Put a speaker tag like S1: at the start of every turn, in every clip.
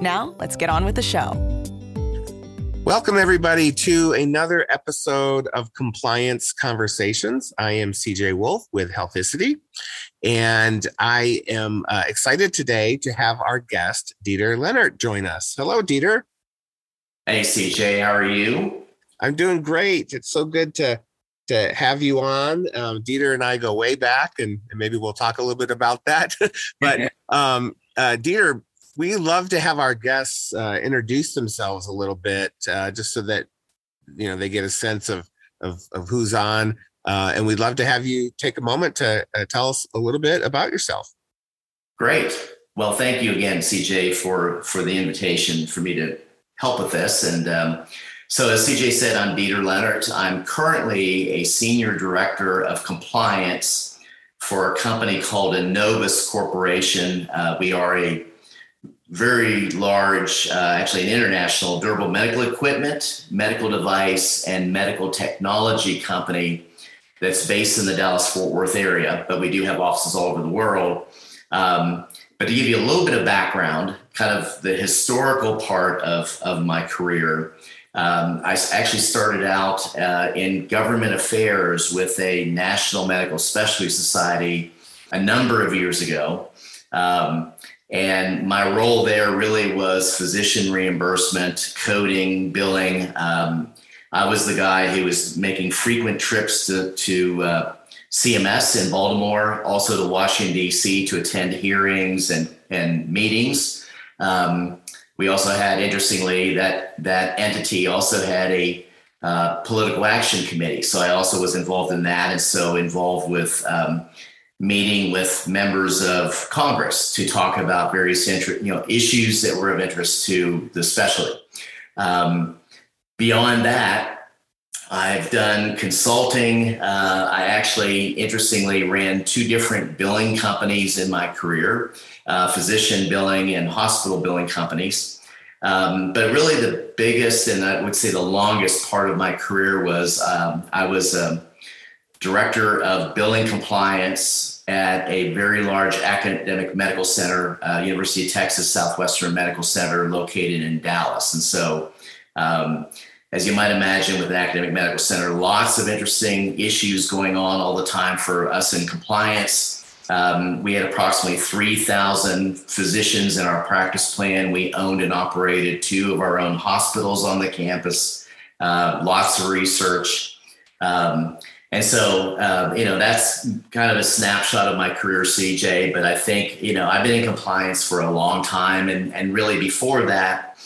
S1: Now, let's get on with the show.
S2: Welcome, everybody, to another episode of Compliance Conversations. I am CJ Wolf with Healthicity, and I am uh, excited today to have our guest, Dieter Lehnortt, join us. Hello, Dieter.
S3: Hey, CJ, how are you?
S2: I'm doing great. It's so good to to have you on. Um, Dieter and I go way back, and, and, maybe we'll talk a little bit about that. but um, uh, Dieter, we love to have our guests uh, introduce themselves a little bit, uh, just so that you know they get a sense of of, of who's on. Uh, and we'd love to have you take a moment to uh, tell us a little bit about yourself.
S3: Great. Well, thank you again, CJ, for for the invitation for me to help with this. And um, so, as CJ said, I'm Dieter Lehnortt. I'm currently a senior director of compliance for a company called Enovis Corporation. Uh, we are a very large, uh, actually an international durable medical equipment, medical device, and medical technology company that's based in the Dallas Fort Worth area, but we do have offices all over the world. Um, but to give you a little bit of background, kind of the historical part of, of my career, um, I actually started out uh, in government affairs with a National Medical Specialty Society a number of years ago. Um, and my role there really was physician reimbursement, coding, billing. Um, I was the guy who was making frequent trips to, to uh, CMS in Baltimore, also to Washington, D.C. to attend hearings and, and meetings. Um, we also had, interestingly, that, that entity also had a uh, political action committee. So I also was involved in that and so involved with um, meeting with members of Congress to talk about various inter- you know issues that were of interest to the specialty. Um, beyond that, I've done consulting. Uh, I actually, interestingly, ran two different billing companies in my career: uh, physician billing and hospital billing companies. Um, but really, the biggest and I would say the longest part of my career was um, I was a director of billing compliance at a very large academic medical center, uh, University of Texas Southwestern Medical Center, located in Dallas. And so, um, as you might imagine, with an academic medical center, lots of interesting issues going on all the time for us in compliance. Um, we had approximately 3,000 physicians in our practice plan. We owned and operated two of our own hospitals on the campus, uh, lots of research. Um, and so, uh, you know, that's kind of a snapshot of my career, CJ. But I think, you know, I've been in compliance for a long time. And, and really before that,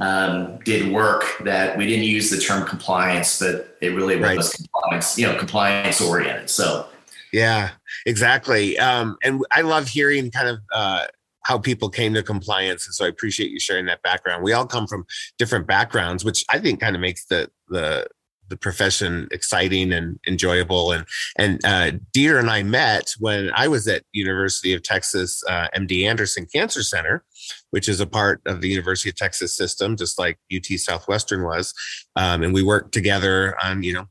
S3: um, did work that we didn't use the term compliance, but it really right. was compliance, you know, compliance oriented. So,
S2: yeah, exactly. Um, and I love hearing kind of, uh, how people came to compliance and so i appreciate you sharing that background we all come from different backgrounds which i think kind of makes the the the profession exciting and enjoyable. And and uh, Dieter and I met when I was at University of Texas uh, MD Anderson Cancer Center, which is a part of the University of Texas system, just like UT Southwestern was. Um, and we worked together on you know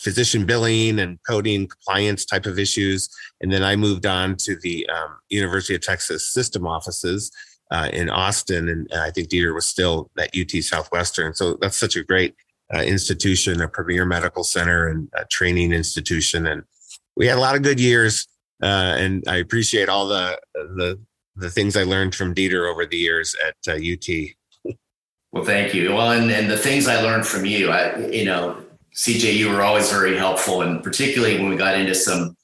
S2: physician billing and coding compliance type of issues. And then I moved on to the um, University of Texas system offices. Uh, in Austin, and I think Dieter was still at UT Southwestern. So that's such a great uh, institution, a premier medical center and a training institution. And we had a lot of good years. Uh, and I appreciate all the, the, the things I learned from Dieter over the years at uh, UT.
S3: Well, thank you. Well, and, and the things I learned from you, I, you know, CJ, you were always very helpful. And particularly when we got into some,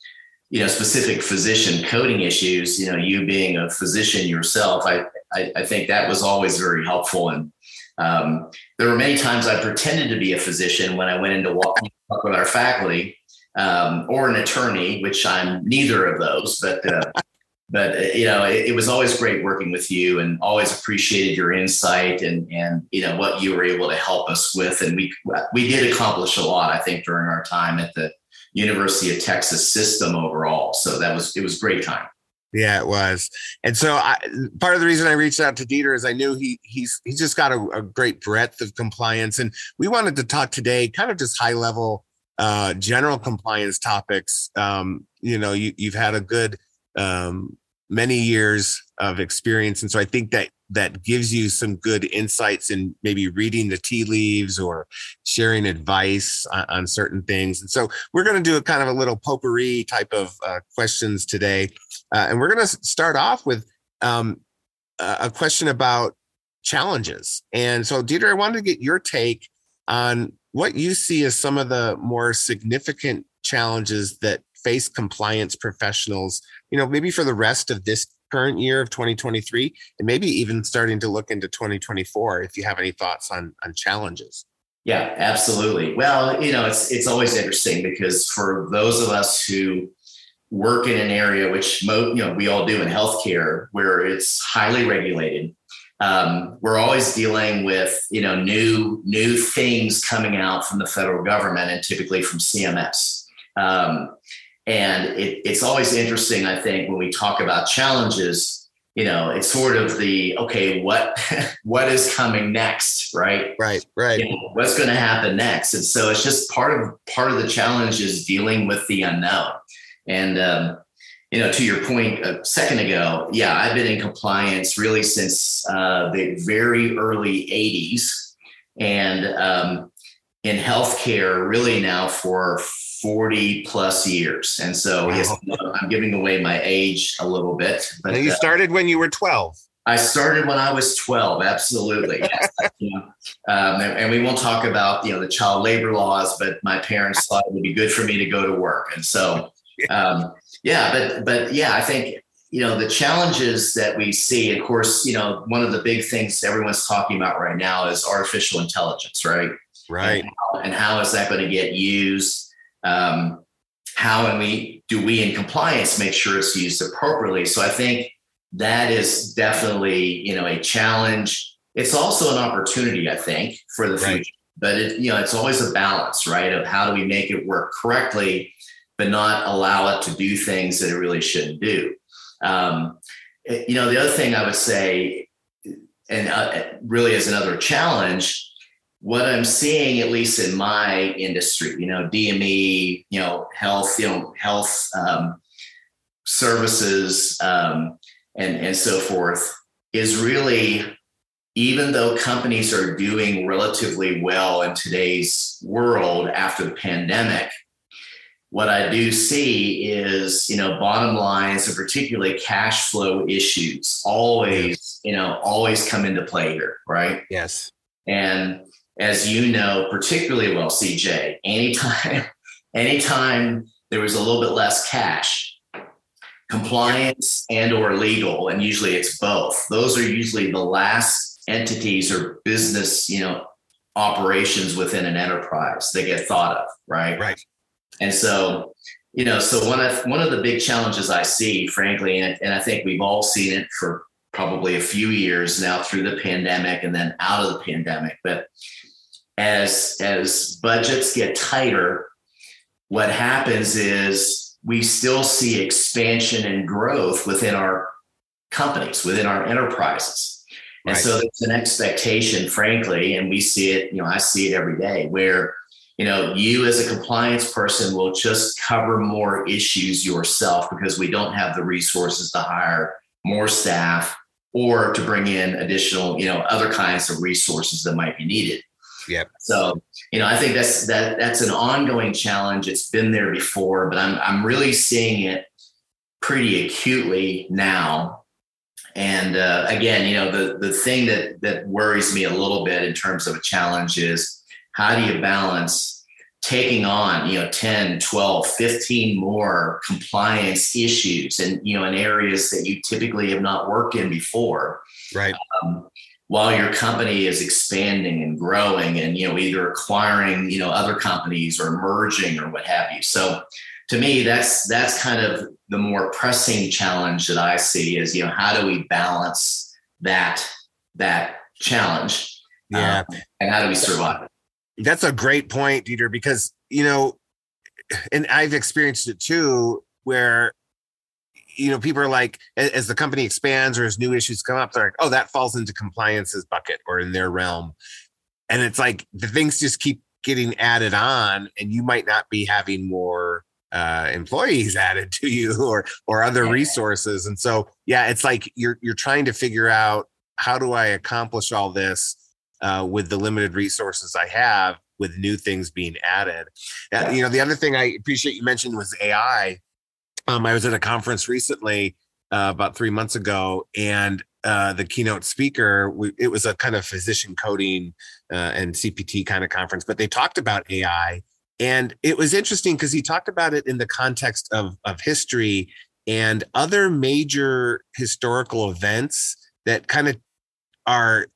S3: you know, specific physician coding issues, you know, you being a physician yourself, I, I, I think that was always very helpful. And um, there were many times I pretended to be a physician when I went into walk with our faculty um, or an attorney, which I'm neither of those. But uh, but uh, you know, it, it, was always great working with you, and always appreciated your insight and and you know what you were able to help us with. And we we did accomplish a lot, I think, during our time at the University of Texas system overall. So that was it was great time.
S2: Yeah, it was. And so I, part of the reason I reached out to Dieter is I knew he he's he's just got a, a great breadth of compliance, and we wanted to talk today, kind of just high level, uh, general compliance topics. Um, you know, you, you've had a good um, many years of experience, and so I think that that gives you some good insights in maybe reading the tea leaves or sharing advice on, on certain things. And so we're going to do a kind of a little potpourri type of uh, questions today, uh, and we're going to start off with um, a question about challenges. And so, Dieter, I wanted to get your take on what you see as some of the more significant challenges that face compliance professionals you know, maybe for the rest of this current year of 2023 and maybe even starting to look into 2024 if you have any thoughts on on challenges
S3: yeah absolutely well you know it's it's always interesting because for those of us who work in an area which mo- you know we all do in healthcare where it's highly regulated um, we're always dealing with you know new new things coming out from the federal government and typically from cms um, and it, it's always interesting, I think, when we talk about challenges, you know, it's sort of the okay, what what is coming next, right?
S2: Right, right.
S3: You know, what's going to happen next? And so it's just part of part of the challenge is dealing with the unknown. And um, you know, to your point a second ago, yeah, I've been in compliance really since uh, the very early '80s, and um, in healthcare really now for 40 plus years. And so, wow. yes, I'm giving away my age a little bit.
S2: But and you uh, started when you were 12.
S3: I started when I was 12. Absolutely. yes. um, and, and, we won't talk about, you know, the child labor laws, but my parents thought it would be good for me to go to work. And so, um, yeah, but, but yeah, I think, you know, the challenges that we see, of course, you know, one of the big things everyone's talking about right now is artificial intelligence, right?
S2: Right.
S3: And how, and how is that going to get used? um, how and we do we in compliance make sure it's used appropriately so i think that is definitely you know a challenge it's also an opportunity i think for the future but it you know it's always a balance right of how do we make it work correctly but not allow it to do things that it really shouldn't do. Um, you know the other thing i would say and uh, really is another challenge what I'm seeing, at least in my industry, you know, DME, you know, health, you know, health um, services, um, and and so forth, is really even though companies are doing relatively well in today's world after the pandemic, what I do see is, you know, bottom lines and particularly cash flow issues always, you know, always come into play here, right?
S2: Yes.
S3: And as you know particularly well, CJ, anytime, anytime there was a little bit less cash, compliance and or legal, and usually it's both. Those are usually the last entities or business, you know, operations within an enterprise that get thought of, right?
S2: Right.
S3: And so, you know, so one of one of the big challenges I see, frankly, and, and I think we've all seen it for probably a few years now through the pandemic and then out of the pandemic, but as as budgets get tighter, what happens is we still see expansion and growth within our companies, within our enterprises. And right. so there's an expectation, frankly, and we see it, you know, I see it every day where, you know, you as a compliance person will just cover more issues yourself because we don't have the resources to hire more staff or to bring in additional, you know, other kinds of resources that might be needed.
S2: Yep.
S3: So, you know, I think that's that that's an ongoing challenge. It's been there before, but I'm I'm really seeing it pretty acutely now. And uh, again, you know, the the thing that that worries me a little bit in terms of a challenge is how do you balance taking on, you know, 10, 12, 15 more compliance issues and, you know, in areas that you typically have not worked in before.
S2: Right.
S3: Um, while your company is expanding and growing and you know either acquiring you know other companies or merging or what have you so to me, that's that's kind of the more pressing challenge that I see is you know how do we balance that that challenge?
S2: Yeah,
S3: um, and how do we survive it?
S2: That's a great point, Dieter, because you know, and I've experienced it too, where you know people are like, as the company expands or as new issues come up, they're like, oh, that falls into compliance's bucket or in their realm, and it's like the things just keep getting added on, and you might not be having more uh, employees added to you or or other resources. And so yeah it's like you're you're trying to figure out how do i accomplish all this uh, with the limited resources i have with new things being added. Uh, you know the other thing i appreciate you mentioned was ai um, i was at a conference recently uh, about three months ago and uh, the keynote speaker we, it was a kind of physician coding uh, and cpt kind of conference but they talked about ai and it was interesting because he talked about it in the context of, of history and other major historical events that kind of are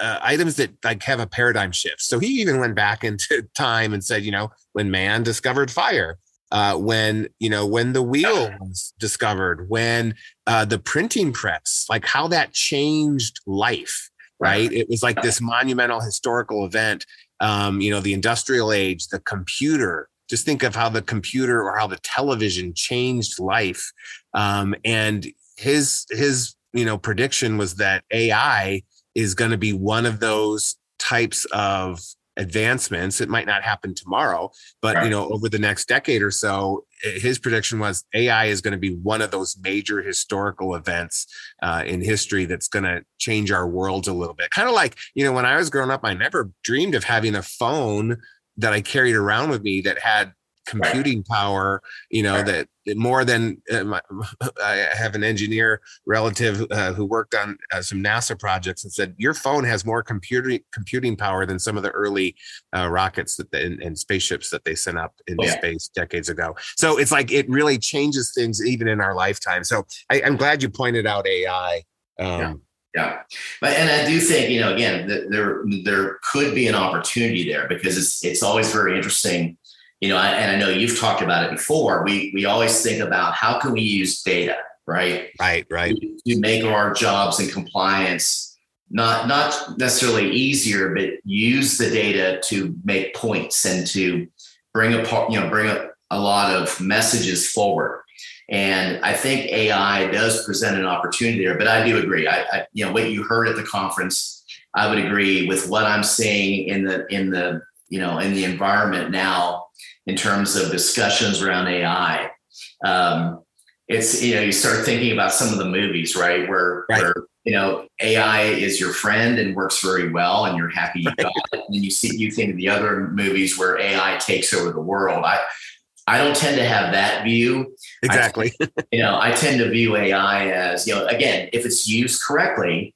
S2: uh, items that like have a paradigm shift. So he even went back into time and said, you know, when man discovered fire, uh, when you know when the wheel was discovered, when uh, the printing press, like how that changed life. Right. It was like this monumental historical event um, you know, the industrial age, the computer. Just think of how the computer or how the television changed life. Um, and his his you know prediction was that AI is going to be one of those types of advancements it might not happen tomorrow but right. you know over the next decade or so his prediction was ai is going to be one of those major historical events uh, in history that's going to change our worlds a little bit kind of like you know when i was growing up i never dreamed of having a phone that i carried around with me that had computing power you know that more than uh, my, i have an engineer relative uh, who worked on uh, some nasa projects and said your phone has more computing computing power than some of the early uh, rockets that the, and, and, spaceships that they sent up into yeah. space decades ago. So it's like it really changes things even in our lifetime. So I, am glad you pointed out ai um,
S3: yeah. Yeah, but and I do think you know again there there could be an opportunity there because it's it's always very interesting you know, and I know you've talked about it before. We we always think about how can we use data, right?
S2: Right, right.
S3: To, to make our jobs and compliance not not necessarily easier, but use the data to make points and to bring a you know bring a, a lot of messages forward. And I think AI does present an opportunity there. But I do agree. I, I you know what you heard at the conference. I would agree with what I'm seeing in the in the you know in the environment now in terms of discussions around AI. Um, it's you know you start thinking about some of the movies right where right. where you know AI is your friend and works very well and you're happy you got it and you see you think of the other movies where AI takes over the world. I I don't tend to have that view.
S2: Exactly.
S3: I, you know, I tend to view AI as, you know, again, if it's used correctly,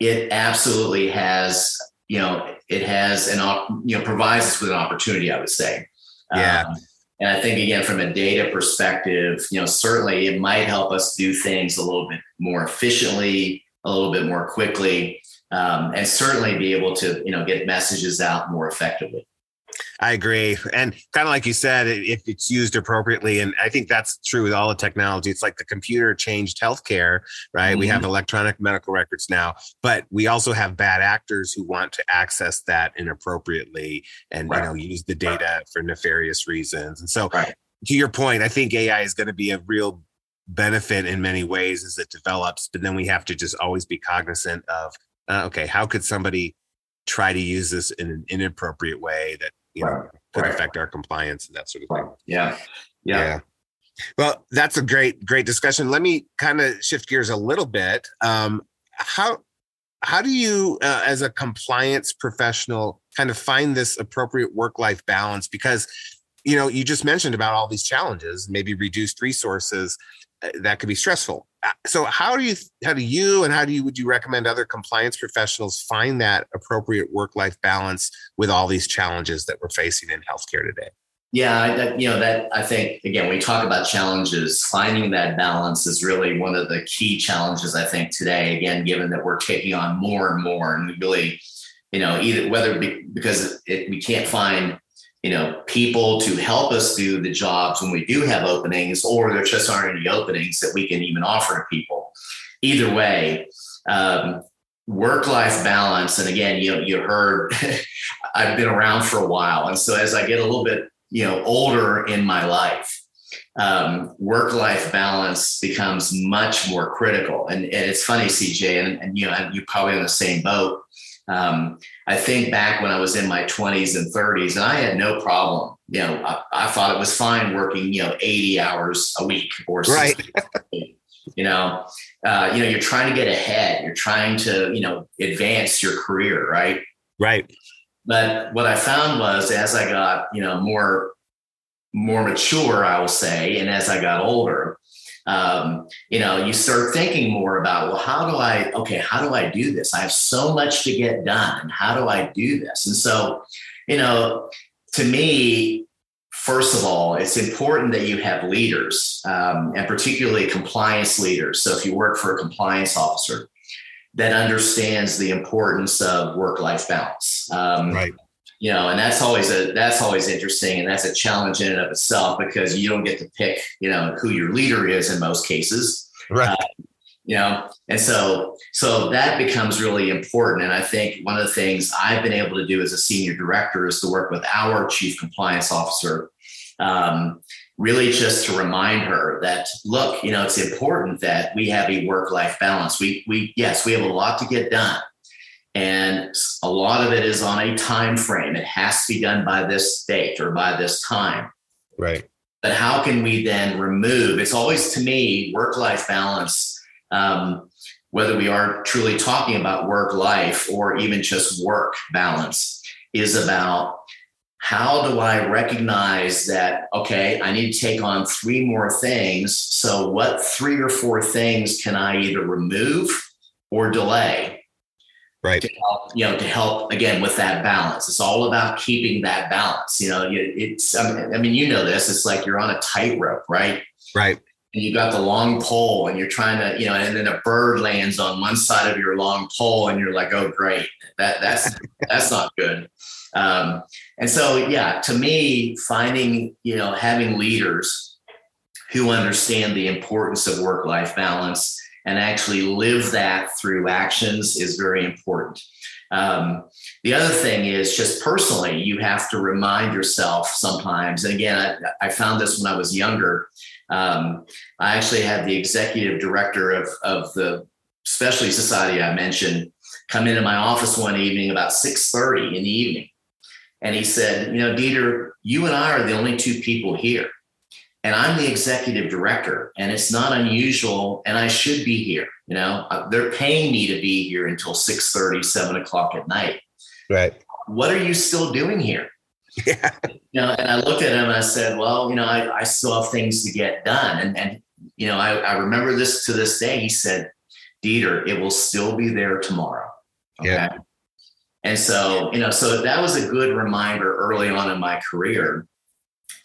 S3: it absolutely has, you know, it has an, you know, provides us with an opportunity, I would say.
S2: Yeah. Um,
S3: and I think again, from a data perspective, you know, certainly it might help us do things a little bit more efficiently, a little bit more quickly, um, and certainly be able to, you know, get messages out more effectively.
S2: I agree. And kind of like you said, if it's used appropriately, and I think that's true with all the technology, it's like the computer changed healthcare, right? Mm-hmm. We have mm-hmm. electronic medical records now, but we also have bad actors who want to access that inappropriately and, right. you know, use the data right. for nefarious reasons. And so, right. to your point, I think AI is going to be a real benefit in many ways as it develops, but then we have to just always be cognizant of, uh, okay, how could somebody try to use this in an inappropriate way that you know right. could right. affect our compliance and that sort of thing.
S3: Yeah. yeah. Yeah.
S2: Well, that's a great, great discussion. Let me kind of shift gears a little bit. Um, how how do you, uh, as a compliance professional, kind of find this appropriate work life balance? Because you know, you just mentioned about all these challenges, maybe reduced resources. Uh, that could be stressful. Uh, so how do you how do you and how do you would you recommend other compliance professionals find that appropriate work life balance with all these challenges that we're facing in healthcare today?
S3: Yeah, that, you know that I think again we talk about challenges, finding that balance is really one of the key challenges I think today. Again, given that we're taking on more and more, and we really, you know, either whether because it, we can't find you know, people to help us do the jobs when we do have openings, or there just aren't any openings that we can even offer to people. Either way, um, work-life balance. And again, you know, you heard I've been around for a while, and so as I get a little bit, you know, older in my life, um, work-life balance becomes much more critical. And, and it's funny, CJ, and, and you know, you're probably on the same boat. Um, I think back when I was in my 20s and 30s, and I had no problem. You know, I, I thought it was fine working, you know, 80 hours a week or
S2: right.
S3: you know, uh, you know, you're trying to get ahead. You're trying to, you know, advance your career, right?
S2: Right.
S3: But what I found was as I got, you know, more more mature, I will say, and as I got older, um, you know, you start thinking more about, well, how do I, okay, how do I do this? I have so much to get done. And how do I do this? And so, you know, to me, first of all, it's important that you have leaders um, and particularly compliance leaders. So if you work for a compliance officer that understands the importance of work life balance. Um,
S2: right
S3: you know and that's always a that's always interesting and that's a challenge in and of itself because you don't get to pick you know who your leader is in most cases.
S2: Right. Uh,
S3: you know and so so that becomes really important and i think one of the things i've been able to do as a senior director is to work with our chief compliance officer um, really just to remind her that look you know it's important that we have a work life balance. We we yes we have a lot to get done and a lot of it is on a time frame. It has to be done by this date or by this time.
S2: Right.
S3: But how can we then remove it's always to me work life balance um, whether we are truly talking about work life or even just work balance is about how do i recognize that okay i need to take on three more things. So what three or four things can i either remove or delay
S2: right.
S3: to help, you know to help again with that balance. It's all about keeping that balance you know it's i mean you know this it's like you're on a tightrope right?
S2: Right.
S3: And you got the long pole and you're trying to you know and then a bird lands on one side of your long pole and you're like oh great that that's that's not good. Um, and so yeah to me finding you know having leaders who understand the importance of work life balance and actually live that through actions is very important. Um, the other thing is just personally, you have to remind yourself sometimes. And again, I, I found this when I was younger. Um, I actually had the executive director of, of the specialty society I mentioned come into my office one evening about 6:30 in the evening. And he said, you know, Dieter, you and I are the only two people here and I'm the executive director, and it's not unusual, and I should be here. You know, uh, they're paying me to be here until 6 30, 7 o'clock at night.
S2: Right.
S3: What are you still doing here?
S2: Yeah.
S3: You know, and I looked at him and I said, Well, you know, I, I still have things to get done. And, and you know, I, I remember this to this day. He said, Dieter, it will still be there tomorrow.
S2: Okay. Yeah.
S3: And so, you know, so that was a good reminder early on in my career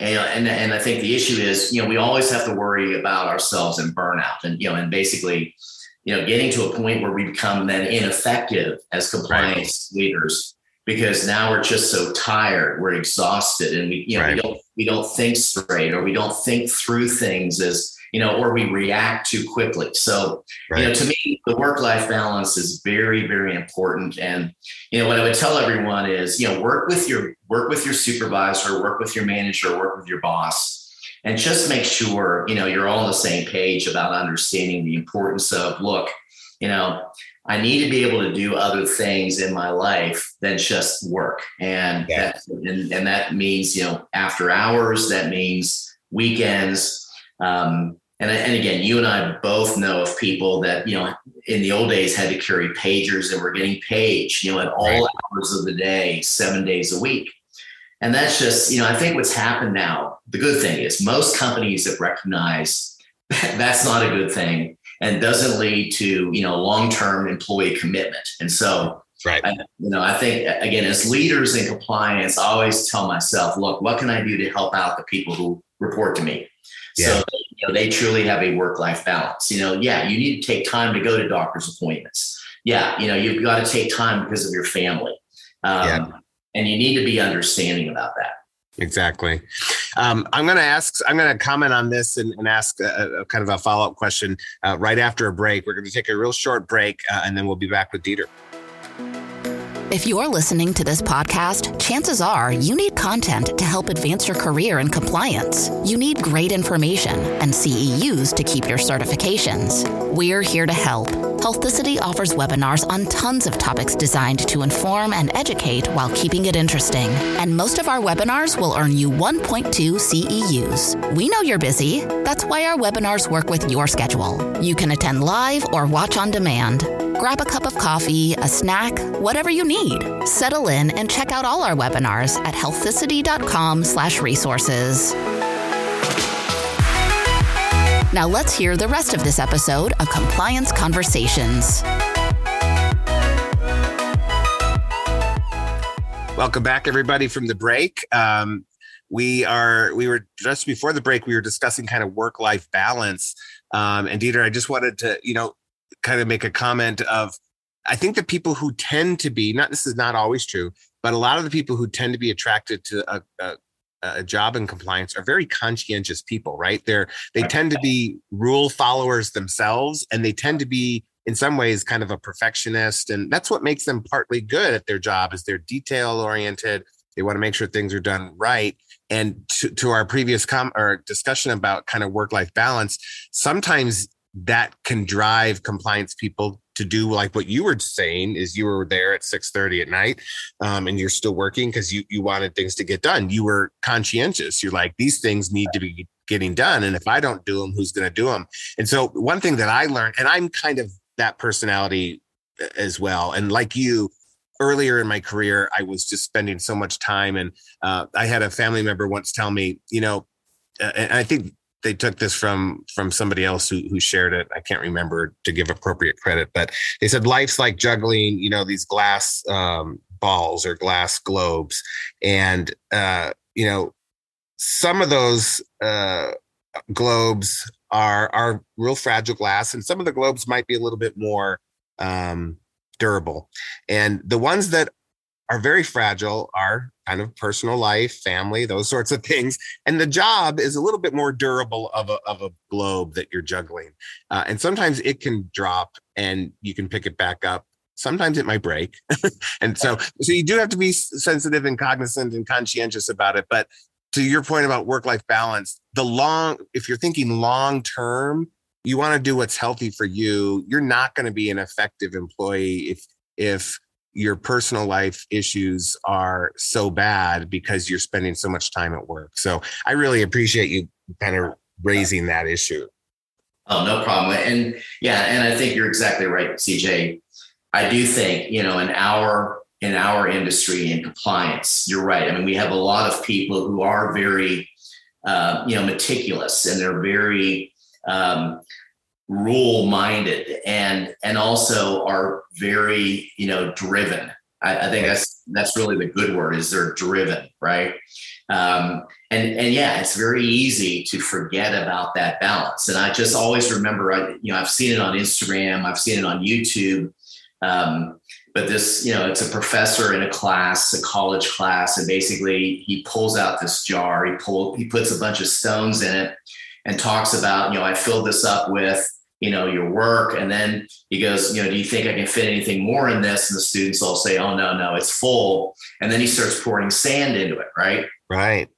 S3: and, and, and I think the issue is, you know, we always have to worry about ourselves and burnout and, you know, and basically, you know, getting to a point where we become then ineffective as compliance right. leaders because now we're just so tired, we're exhausted and we, you know, right. we don't, we don't think straight or we don't think through things as, you know, or we react too quickly. So, right. you know, to me, the work life balance is very, very important. And, you know, what I would tell everyone is, you know, work with your, work with your supervisor, work with your manager, work with your boss, and just make sure, you know, you're all on the same page about understanding the importance of, look, you know, I need to be able to do other things in my life than just work. And, yeah. that, and, and that means, you know, after hours, that means weekends, um, and, and again, you and I both know of people that, you know, in the old days had to carry pagers and were getting paged, you know, at all hours of the day, seven days a week. And that's just, you know, I think what's happened now, the good thing is most companies have recognized that's not a good thing and doesn't lead to, you know, long-term employee commitment. And so,
S2: right.
S3: I, you know, I think again, as leaders in compliance, I always tell myself, look, what can I do to help out the people who report to me? Yeah. So you know, they truly have a work-life balance. You know, yeah, you need to take time to go to doctor's appointments. Yeah, you know, you've got to take time because of your family. Um, yeah. And you need to be understanding about that.
S2: Exactly. Um, I'm going to ask, I'm going to comment on this and, and ask a, a, kind of a follow up question uh, right after a break. We're going to take a real short break uh, and then we'll be back with Dieter.
S4: If you're listening to this podcast, chances are you need content to help advance your career in compliance. You need great information and CEUs to keep your certifications. We're here to help. Healthicity offers webinars on tons of topics designed to inform and educate while keeping it interesting. And most of our webinars will earn you 1.2 CEUs. We know you're busy. That's why our webinars work with your schedule. You can attend live or watch on demand. Grab a cup of coffee, a snack, whatever you need. Settle in and check out all our webinars at healthicity.com slash resources. Now let's hear the rest of this episode of Compliance Conversations.
S2: Welcome back, everybody, from the break. Um, we are we were just before the break we were discussing kind of work life balance um, and dieter i just wanted to you know kind of make a comment of I think the people who tend to be not this is not always true, but a lot of the people who tend to be attracted to a, a, a job in compliance are very conscientious people, right? They're they tend to be rule followers themselves, and they tend to be in some ways kind of a perfectionist, and that's what makes them partly good at their job is they're detail oriented. They want to make sure things are done right. And to, to our previous com or discussion about kind of work life balance, sometimes that can drive compliance people to do like what you were saying is you were there at 6 30 at night um, and you're still working because you, you wanted things to get done. You were conscientious. You're like these things need to be getting done and if i don't do them who's going to do them and so one thing that i learned and i'm kind of that personality uh, as well and like you earlier in my career i was just spending so much time and uh, i had a family member once tell me you know uh, and i think they took this from from somebody else who who shared it. I can't remember to give appropriate credit, but they said life's like juggling, you know, these glass um, balls or glass globes, and uh, you know, some of those uh, globes are are real fragile glass, and some of the globes might be a little bit more um, durable, and the ones that are very fragile are kind of personal life, family, those sorts of things. And the job is a little bit more durable of a, of a globe that you're juggling. Uh, and sometimes it can drop and you can pick it back up. Sometimes it might break. and so, so you do have to be sensitive and cognizant and conscientious about it. But to your point about work life balance, the long, if you're thinking long term, you want to do what's healthy for you. You're not going to be an effective employee if, if your personal life issues are so bad because you're spending so much time at work. So I really appreciate you kind of raising that issue.
S3: Oh, no problem. And yeah, and I think you're exactly right, CJ. I do think, you know, in our in our industry in compliance, you're right. I mean, we have a lot of people who are very uh, you know, meticulous and they're very um, rule minded and and also are very you know driven. I, I, think that's that's really the good word is they're driven right? Um, and and yeah it's very easy to forget about that balance. And i just always remember I, you know i've seen it on instagram i've seen it on youtube um, but this you know it's a professor in a class a college class and basically he pulls out this jar he pull he puts a bunch of stones in it and talks about, you know, I filled this up with, you know, your work. And then he goes, you know, do you think I can fit anything more in this? And the students all say, oh, no, no, it's full. And then he starts pouring sand into it, right?
S2: Right.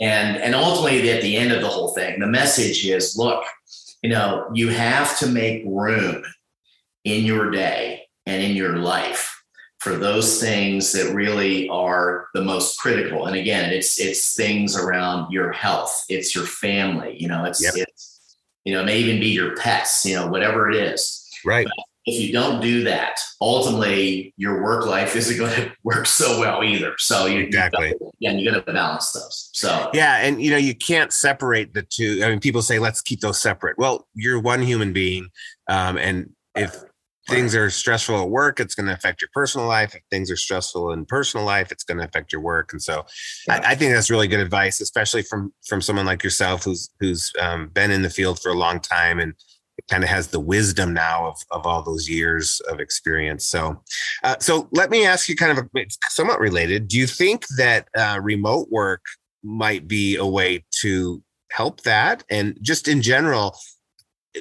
S3: And, and ultimately, at the end of the whole thing, the message is look, you know, you have to make room in your day and in your life for those things that really are the most critical. And again, it's it's things around your health, it's your family, you know, it's yep. it's you know, it may even be your pets, you know, whatever it is.
S2: Right.
S3: But if you don't do that, ultimately your work life isn't going to work so well either. So you
S2: exactly,
S3: yeah, you got to balance those. So
S2: yeah, and you know you can't separate the two. I mean, people say let's keep those separate. Well, you're one human being, um, and if things are stressful at work, it's going to affect your personal life. If things are stressful in personal life, it's going to affect your work. And so, yeah. I, I, think that's really good advice, especially from from someone like yourself who's who's um, been in the field for a long time and kind of has the wisdom now of of all those years of experience. So, uh, so let me ask you, kind of a, somewhat related. Do you think that uh, remote work might be a way to help that and just in general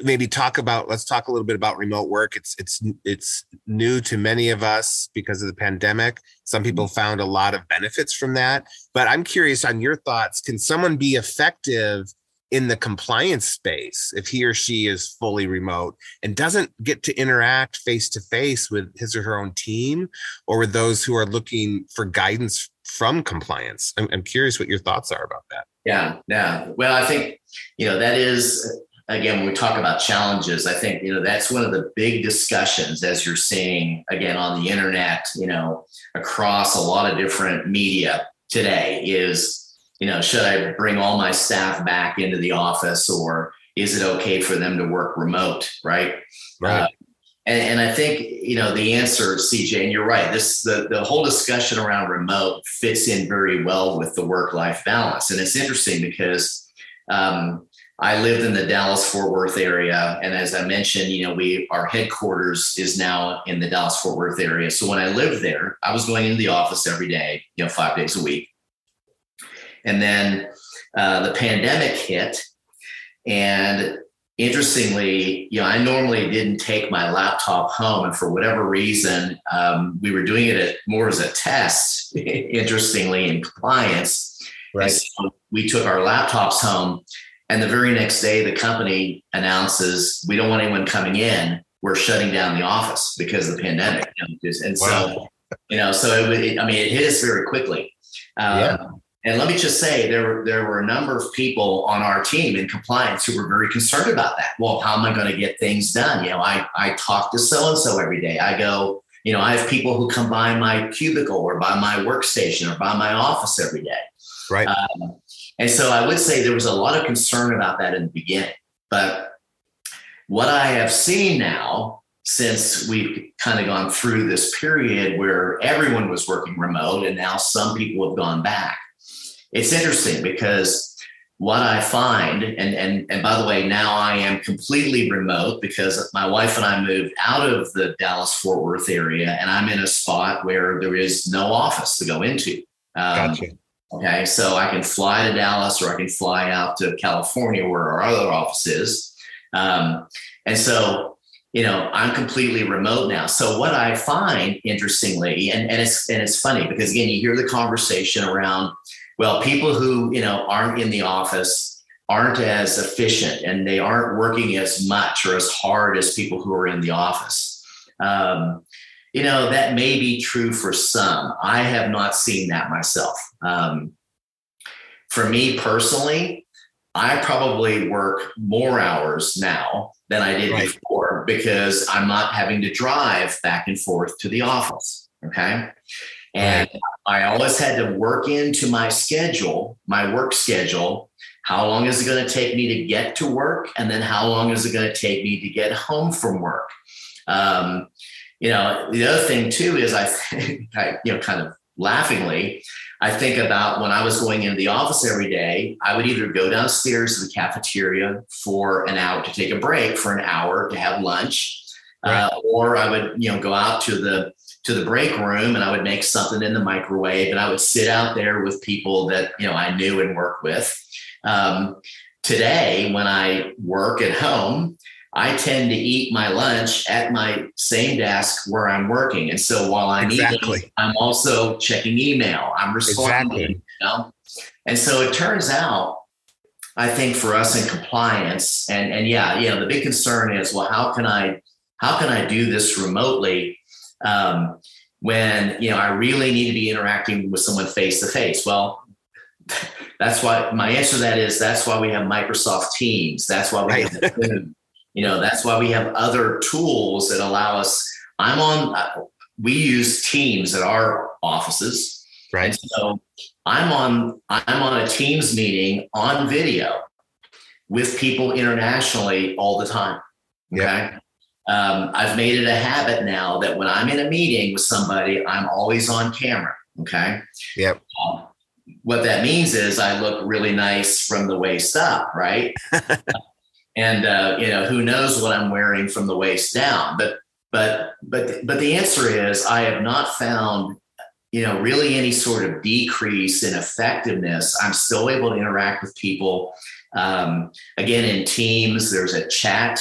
S2: maybe talk about let's talk a little bit about remote work. It's it's it's new to many of us because of the pandemic. Some people mm-hmm. found a lot of benefits from that. But i'm curious on your thoughts. Can someone be effective in the compliance space if he or she is fully remote and doesn't get to interact face to face with his or her own team or with those who are looking for guidance from compliance? I'm, I'm curious what your thoughts are about that.
S3: Yeah yeah. Well i think you know that is again, when we talk about challenges, I think, you know, that's one of the big discussions as you're seeing again on the internet, you know, across a lot of different media today is, you know, should I bring all my staff back into the office or is it okay for them to work remote? Right.
S2: Right. Uh,
S3: and, and, I think, you know, the answer, CJ, and you're right, this, the, the whole discussion around remote fits in very well with the work life balance. And it's interesting because, um, I lived in the Dallas Fort Worth area. And as I mentioned, you know, we, our headquarters is now in the Dallas Fort Worth area. So when I lived there, I was going into the office every day, you know, five days a week. And then uh, the pandemic hit. And interestingly, you know, I normally didn't take my laptop home. And for whatever reason, um, we were doing it more as a test, interestingly, in compliance.
S2: Right. So
S3: we took our laptops home and the very next day, the company announces, we don't want anyone coming in. We're shutting down the office because of the pandemic. And so, wow. you know, so it, it, I mean, it hit us very quickly. Um, yeah. And let me just say, there, there were a number of people on our team in compliance who were very concerned about that. Well, how am I going to get things done? You know, I, I talk to so and so every day. I go, you know, I have people who come by my cubicle or by my workstation or by my office every day.
S2: Right. Um,
S3: and so I would say there was a lot of concern about that in the beginning. But what I have seen now, since we've kind of gone through this period where everyone was working remote and now some people have gone back, it's interesting because what I find, and, and, and by the way, now I am completely remote because my wife and I moved out of the Dallas Fort Worth area and I'm in a spot where there is no office to go into.
S2: Um, gotcha.
S3: Okay, so I can fly to Dallas or I can fly out to California where our other office is. Um, and so, you know, I'm completely remote now. So what I find interestingly, and, and it's and it's funny because again, you hear the conversation around, well, people who, you know, aren't in the office aren't as efficient and they aren't working as much or as hard as people who are in the office. Um, you know, that may be true for some. I have not seen that myself. Um, for me personally, I probably work more hours now than I did right. before because I'm not having to drive back and forth to the office. Okay. And right. I always had to work into my schedule, my work schedule. How long is it going to take me to get to work? And then how long is it going to take me to get home from work? Um, you know, the other thing too is I think, I, you know, kind of laughingly, I think about when I was going into the office every day, I would either go downstairs to the cafeteria for an hour to take a break for an hour to have lunch, right. uh, or I would, you know, go out to the to the break room and I would make something in the microwave and I would sit out there with people that you know I knew and worked with. Um, today, when I work at home, I tend to eat my lunch at my same desk where I'm working. And so while I'm exactly. eating, I'm also checking email. I'm responding. Exactly. You know? And so it turns out, I think for us in compliance, and and yeah, you know, the big concern is, well, how can I how can I do this remotely? Um, when you know I really need to be interacting with someone face to face. Well, that's why my answer to that is that's why we have Microsoft Teams. That's why we right. have you know, that's why we have other tools that allow us. I'm on, uh, we use Teams at our offices.
S2: Right.
S3: And so I'm on, I'm on a Teams meeting on video with people internationally all the time. Okay. Yep. Um, I've made it a habit now that when I'm in a meeting with somebody, I'm always on camera. Okay.
S2: Yep.
S3: Um, what that means is I look really nice from the waist up, right? and uh, you know who knows what I'm wearing from the waist down. But but but but the answer is I have not found you know, really any sort of decrease in effectiveness. I'm still able to interact with people. Um, again, in Teams, there's a chat,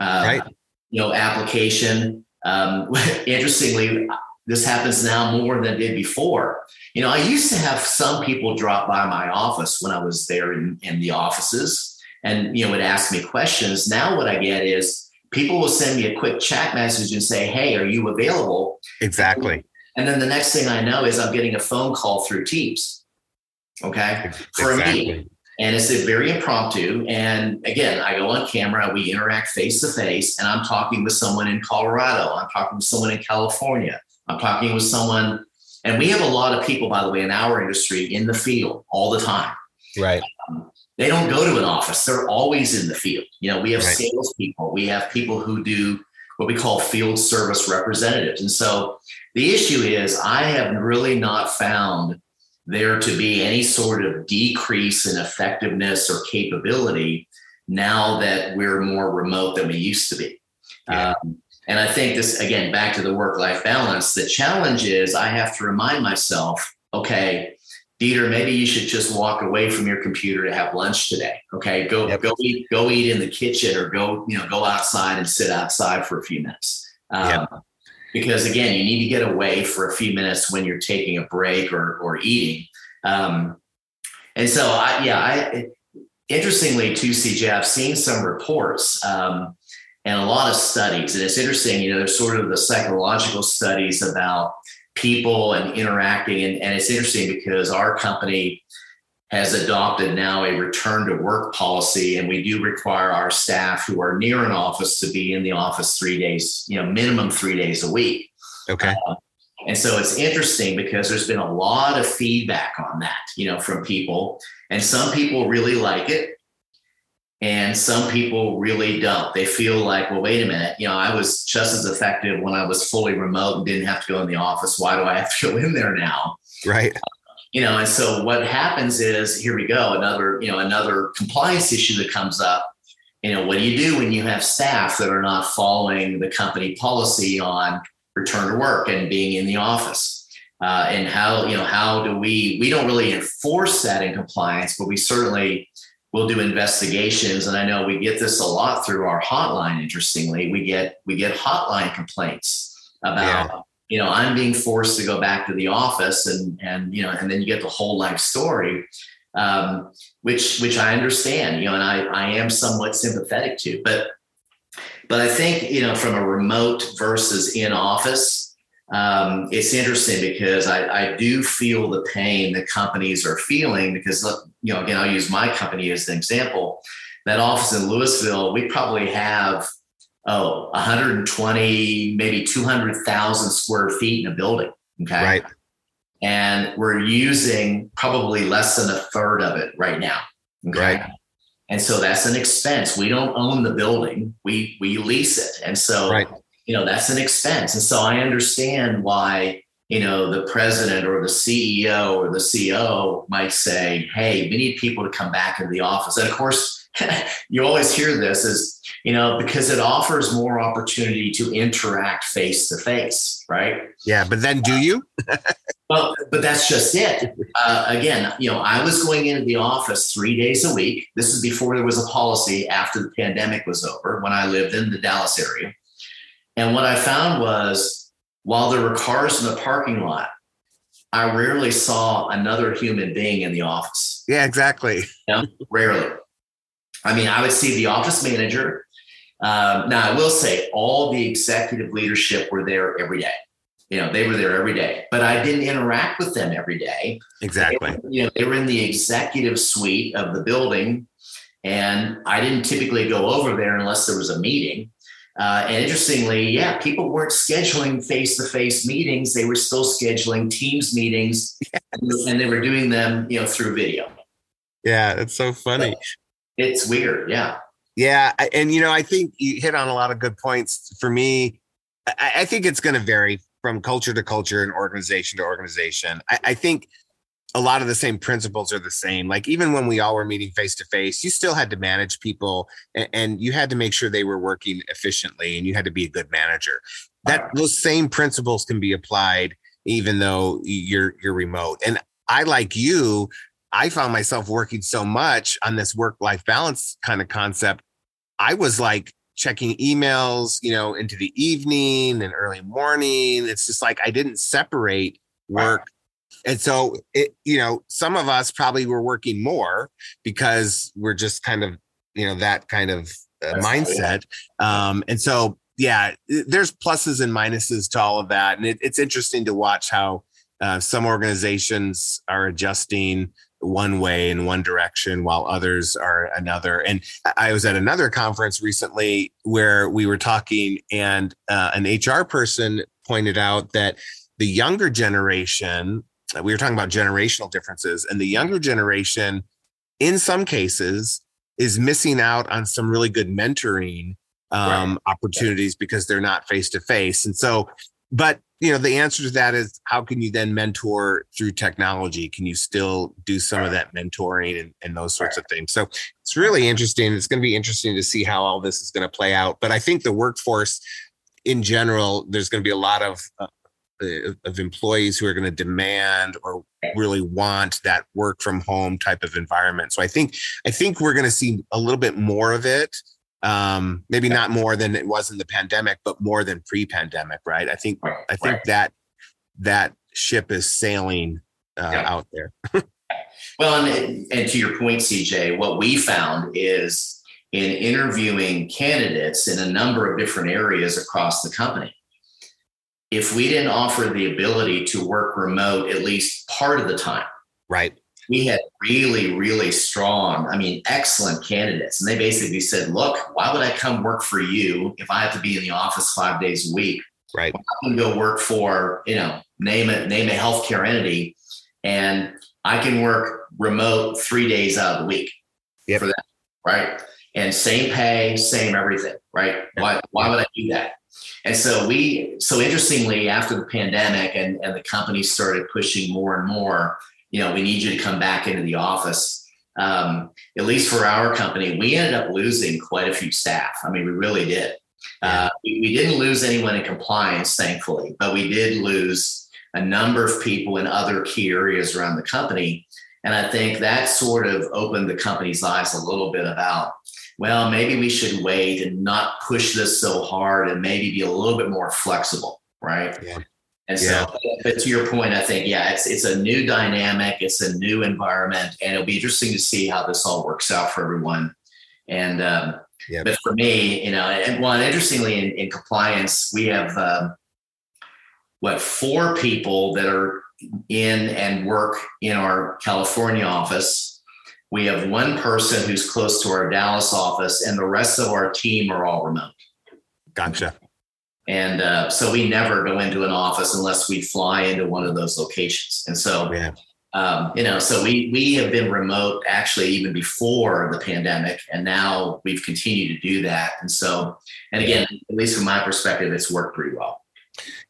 S3: uh, right. you know, application. Um, interestingly, this happens now more than it did before. You know, I used to have some people drop by my office when I was there in, in the offices and, you know, would ask me questions. Now what I get is people will send me a quick chat message and say, Hey, are you available?
S2: Exactly.
S3: And then the next thing I know is I'm getting a phone call through Teams. Okay. For exactly. me. And it's a very impromptu. And again, I go on camera, we interact face to face, and I'm talking with someone in Colorado. I'm talking with someone in California. I'm talking with someone, and we have a lot of people, by the way, in our industry in the field all the time.
S2: Right.
S3: Um, they don't go to an office. They're always in the field. You know, we have right. salespeople. We have people who do what we call field service representatives. And so the issue is I have really not found there to be any sort of decrease in effectiveness or capability now that we're more remote than we used to be. Yeah. Um, and I think this, again, back to the work life balance, the challenge is I have to remind myself, okay, Dieter, maybe you should just walk away from your computer to have lunch today. Okay. Go, yep. go eat, go eat in the kitchen or go, you know, go outside and sit outside for a few minutes. Um, yep. Because again, you need to get away for a few minutes when you're taking a break or, or eating. Um, and so I, yeah, I, interestingly too, CJ, I've seen some reports, um, and a lot of studies. And it's interesting, you know, there's sort of the psychological studies about people and interacting. And, and it's interesting because our company has adopted now a return to work policy, and we do require our staff who are near an office to be in the office three days, you know, minimum three days a week.
S2: Okay. Uh,
S3: and so it's interesting because there's been a lot of feedback on that, you know, from people. And some people really like it and some people really don't. They feel like, well, wait a minute, you know, I was just as effective when I was fully remote and didn't have to go in the office. Why do I have to go in there now?
S2: Right.
S3: You know, and so what happens is here we go, another, you know, another compliance issue that comes up. You know, what do you do when you have staff that are not following the company policy on return to work and being in the office? Uh, and how, you know, how do we, we don't really enforce that in compliance, but we certainly we'll do investigations and i know we get this a lot through our hotline interestingly we get we get hotline complaints about yeah. you know i'm being forced to go back to the office and and you know and then you get the whole life story um, which which i understand you know and i i am somewhat sympathetic to but but i think you know from a remote versus in office um, it's interesting because I, I, do feel the pain that companies are feeling because you know again I'll use my company as an example. That office in Louisville, we probably have oh 120 maybe 200,000 square feet in a building. Okay,
S2: right.
S3: And we're using probably less than a third of it right now. Okay. Right. And so that's an expense. We don't own the building. We we lease it. And so right you know that's an expense and so i understand why you know the president or the ceo or the co might say hey we need people to come back into the office. And of course you always hear this is you know because it offers more opportunity to interact face to face right?
S2: Yeah but then do you?
S3: Well but that's just it. Uh, again you know i was going into the office three days a week. This is before there was a policy after the pandemic was over when i lived in the dallas area. And what I found was while there were cars in the parking lot, I rarely saw another human being in the office.
S2: Yeah, exactly.
S3: You know, rarely. I mean, I would see the office manager. Um, now, I will say all the executive leadership were there every day. You know, they were there every day, but I didn't interact with them every day.
S2: Exactly.
S3: They, you know, they were in the executive suite of the building, and I didn't typically go over there unless there was a meeting. Uh, and interestingly, yeah, people weren't scheduling face to face meetings. They were still scheduling Teams meetings and they were doing them, you know, through video.
S2: Yeah, it's so funny.
S3: it's weird. Yeah.
S2: Yeah. And, you know, I think you hit on a lot of good points. For me, I, I think it's going to vary from culture to culture and organization to organization. I, I think a lot of the same principles are the same. Like even when we all were meeting face to face, you still had to manage people and, and, you had to make sure they were working efficiently and you had to be a good manager. That uh-huh. those same principles can be applied even though you're you're remote. And I like you, I found myself working so much on this work life balance kind of concept. I was like checking emails, you know, into the evening and early morning. It's just like I didn't separate work. And so it, you know, some of us probably were working more because we're just kind of, you know, that kind of uh, mindset. Um, and so, yeah, there's pluses and minuses to all of that. And it, it's interesting to watch how uh, some organizations are adjusting one way in one direction while others are another. And I was at another conference recently where we were talking, and uh, an HR person pointed out that the younger generation, we were talking about generational differences, and the younger generation, in some cases, is missing out on some really good mentoring um, right. opportunities because they're not face to face. And so, but you know, the answer to that is how can you then mentor through technology? Can you still do some right. of that mentoring and, and those sorts right. of things? So it's really interesting. It's going to be interesting to see how all this is going to play out. But I think the workforce in general, there's going to be a lot of uh, of employees who are going to demand or really want that work from home type of environment. So I think I think we're going to see a little bit more of it um, maybe not more than it was in the pandemic, but more than pre-pandemic, right? I think right, I think right. that that ship is sailing uh, yeah. out there.
S3: well, and, and to your point, CJ, what we found is in interviewing candidates in a number of different areas across the company, if we didn't offer the ability to work remote at least part of the time,
S2: right?
S3: we had really, really strong, I mean, excellent candidates. And they basically said, look, why would I come work for you if I have to be in the office five days a week?
S2: Right.
S3: I can go work for, you know, name it, name a healthcare entity, and I can work remote three days out of the week
S2: yep.
S3: for that. Right. And same pay, same everything. Right. Yep. Why, why would I do that? And so we, so interestingly, after the pandemic and, and the company started pushing more and more, you know, we need you to come back into the office. Um, at least for our company, we ended up losing quite a few staff. I mean, we really did. Uh, we, we didn't lose anyone in compliance, thankfully, but we did lose a number of people in other key areas around the company. And I think that sort of opened the company's eyes a little bit about, well, maybe we should wait and not push this so hard and maybe be a little bit more flexible, right?
S2: Yeah.
S3: And yeah. so, but to your point, I think, yeah, it's it's a new dynamic, it's a new environment, and it'll be interesting to see how this all works out for everyone. And um, yeah. but for me, you know, and one interestingly, in, in compliance, we have uh, what four people that are in and work in our California office. We have one person who's close to our Dallas office, and the rest of our team are all remote.
S2: Gotcha.
S3: And uh, so we never go into an office unless we fly into one of those locations. And so, yeah. um, you know, so we we have been remote actually even before the pandemic, and now we've continued to do that. And so, and again, at least from my perspective, it's worked pretty well.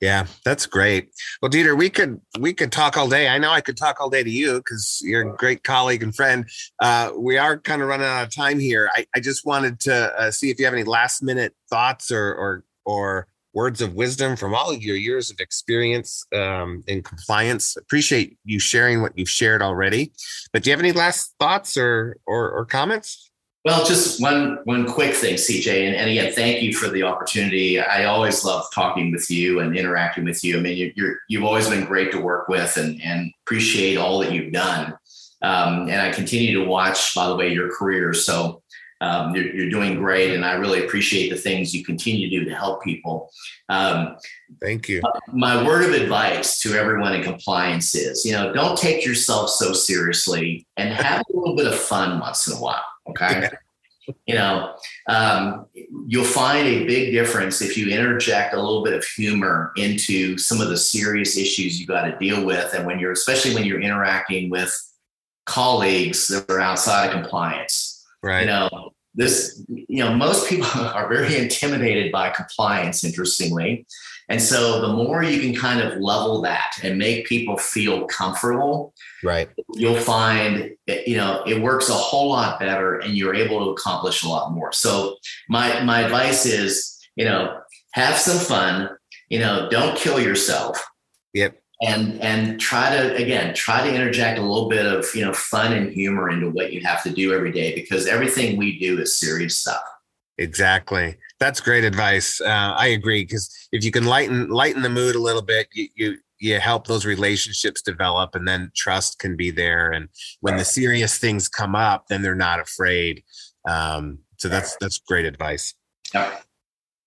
S2: Yeah, that's great. Well, Dieter, we could we could talk all day. I know I could talk all day to you because you're a great colleague and friend. Uh, we are kind of running out of time here. I, I just wanted to uh, see if you have any last minute thoughts or or or words of wisdom from all of your years of experience um, in compliance. Appreciate you sharing what you've shared already. But do you have any last thoughts or or, or comments?
S3: Well, just one one quick thing, CJ, and, and, again, thank you for the opportunity. I always love talking with you and interacting with you. I mean, you, you're you've always been great to work with, and and appreciate all that you've done. Um, and I continue to watch, by the way, your career. So um, you're, you're, doing great, and I really appreciate the things you continue to do to help people. Um,
S2: Thank you.
S3: Uh, my word of advice to everyone in compliance is, you know, don't take yourself so seriously and have a little bit of fun once in a while. Okay. Yeah. You know, um, you'll find a big difference if you interject a little bit of humor into some of the serious issues you got to deal with, and when you're, especially when you're interacting with colleagues that are outside of compliance
S2: Right.
S3: You know, this, you know, most people are very intimidated by compliance, interestingly. And so the more you can kind of level that and make people feel comfortable,
S2: right,
S3: you'll find it, you know it works a whole lot better and you're able to accomplish a lot more. So my my advice is, you know, have some fun, you know, don't kill yourself.
S2: Yep.
S3: and and try to again try to interject a little bit of you know fun and humor into what you have to do every day because everything we do is serious stuff
S2: exactly that's great advice uh, i agree because if you can lighten lighten the mood a little bit you, you you help those relationships develop and then trust can be there and when right. the serious things come up then they're not afraid um, so that's that's great advice.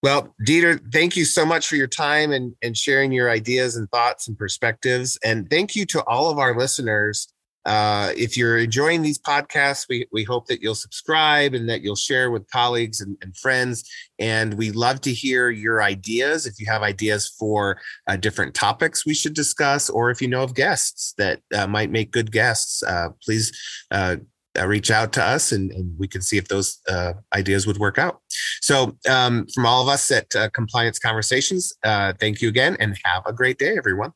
S2: Well, Dieter, thank you so much for your time and, and sharing your ideas and thoughts and perspectives. And thank you to all of our listeners. Uh, if you're enjoying these podcasts, we, we hope that you'll subscribe and that you'll share with colleagues and, and friends. And we love to hear your ideas. If you have ideas for uh, different topics we should discuss, or if you know of guests that uh, might make good guests, uh, please uh, uh, reach out to us and, and, we can see if those uh, ideas would work out. So, um, from all of us at Compliance Conversations, uh, thank you again and have a great day, everyone.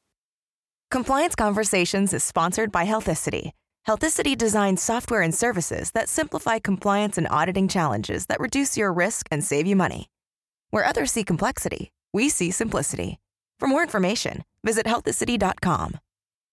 S1: Compliance Conversations is sponsored by Healthicity. Healthicity designs software and services that simplify compliance and auditing challenges that reduce your risk and save you money. Where others see complexity, we see simplicity. For more information, visit healthicity.com.